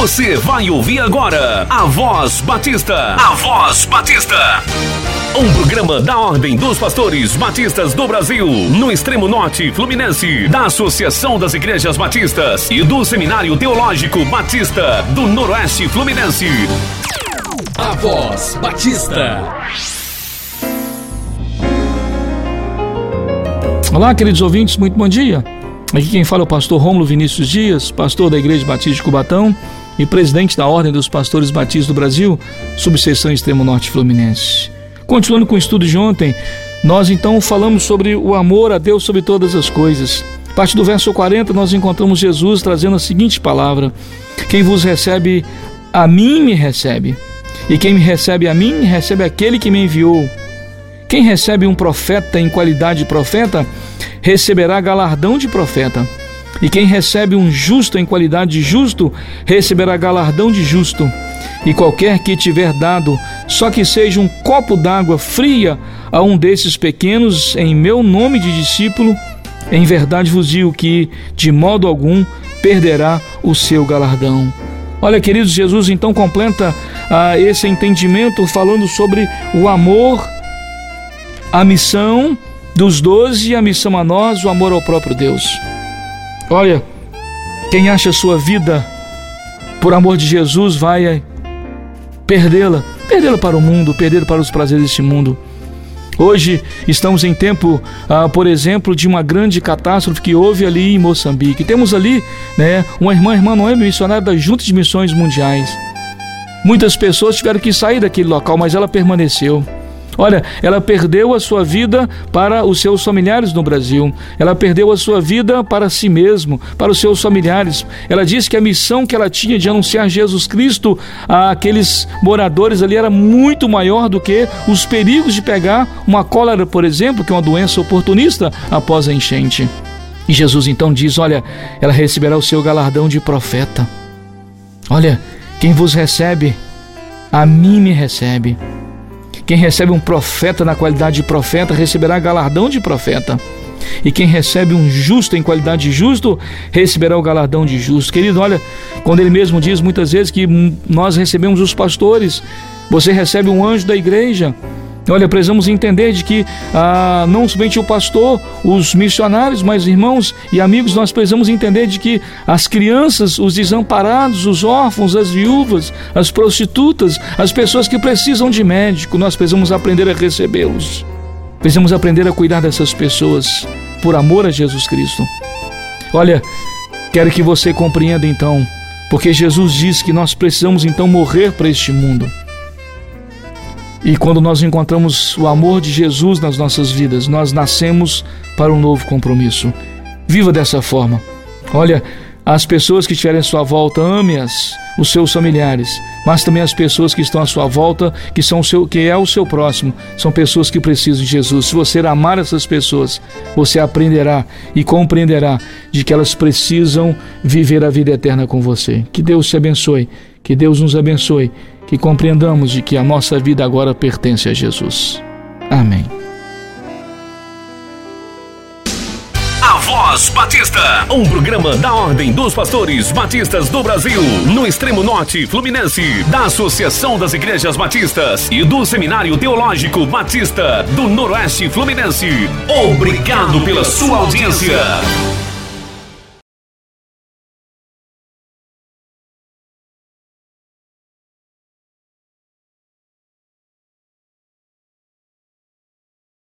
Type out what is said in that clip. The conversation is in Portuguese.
Você vai ouvir agora a Voz Batista. A Voz Batista. Um programa da Ordem dos Pastores Batistas do Brasil, no extremo norte fluminense, da Associação das Igrejas Batistas e do Seminário Teológico Batista do Noroeste Fluminense. A Voz Batista. Olá, queridos ouvintes, muito bom dia. Aqui quem fala é o pastor Rômulo Vinícius Dias, pastor da Igreja Batista de Cubatão e presidente da Ordem dos Pastores Batistas do Brasil, subseção Extremo Norte Fluminense. Continuando com o estudo de ontem, nós então falamos sobre o amor a Deus sobre todas as coisas. A partir do verso 40, nós encontramos Jesus trazendo a seguinte palavra: Quem vos recebe, a mim me recebe. E quem me recebe a mim, recebe aquele que me enviou. Quem recebe um profeta em qualidade de profeta, receberá galardão de profeta. E quem recebe um justo em qualidade de justo, receberá galardão de justo. E qualquer que tiver dado, só que seja um copo d'água fria a um desses pequenos, em meu nome de discípulo, em verdade vos digo que, de modo algum, perderá o seu galardão. Olha, queridos, Jesus então completa ah, esse entendimento falando sobre o amor, a missão dos doze, a missão a nós, o amor ao próprio Deus. Olha, quem acha sua vida por amor de Jesus vai perdê-la, perdê-la para o mundo, perdê-la para os prazeres deste mundo. Hoje estamos em tempo, ah, por exemplo, de uma grande catástrofe que houve ali em Moçambique. Temos ali né, uma irmã, irmã Noé, missionária da Junta de Missões Mundiais. Muitas pessoas tiveram que sair daquele local, mas ela permaneceu. Olha, ela perdeu a sua vida para os seus familiares no Brasil. Ela perdeu a sua vida para si mesmo, para os seus familiares. Ela disse que a missão que ela tinha de anunciar Jesus Cristo àqueles moradores ali era muito maior do que os perigos de pegar uma cólera, por exemplo, que é uma doença oportunista após a enchente. E Jesus então diz: Olha, ela receberá o seu galardão de profeta. Olha, quem vos recebe, a mim me recebe. Quem recebe um profeta na qualidade de profeta receberá galardão de profeta. E quem recebe um justo em qualidade de justo receberá o galardão de justo. Querido, olha, quando ele mesmo diz muitas vezes que nós recebemos os pastores, você recebe um anjo da igreja. Olha, precisamos entender de que ah, não somente o pastor, os missionários, mas irmãos e amigos, nós precisamos entender de que as crianças, os desamparados, os órfãos, as viúvas, as prostitutas, as pessoas que precisam de médico, nós precisamos aprender a recebê-los. Precisamos aprender a cuidar dessas pessoas por amor a Jesus Cristo. Olha, quero que você compreenda então, porque Jesus diz que nós precisamos então morrer para este mundo. E quando nós encontramos o amor de Jesus nas nossas vidas, nós nascemos para um novo compromisso. Viva dessa forma. Olha, as pessoas que estiverem à sua volta, ame-as, os seus familiares, mas também as pessoas que estão à sua volta, que são o seu, que é o seu próximo, são pessoas que precisam de Jesus. Se você amar essas pessoas, você aprenderá e compreenderá de que elas precisam viver a vida eterna com você. Que Deus te abençoe, que Deus nos abençoe que compreendamos de que a nossa vida agora pertence a Jesus. Amém. A Voz Batista, um programa da Ordem dos Pastores Batistas do Brasil, no extremo norte fluminense, da Associação das Igrejas Batistas e do Seminário Teológico Batista do Noroeste Fluminense. Obrigado pela sua audiência.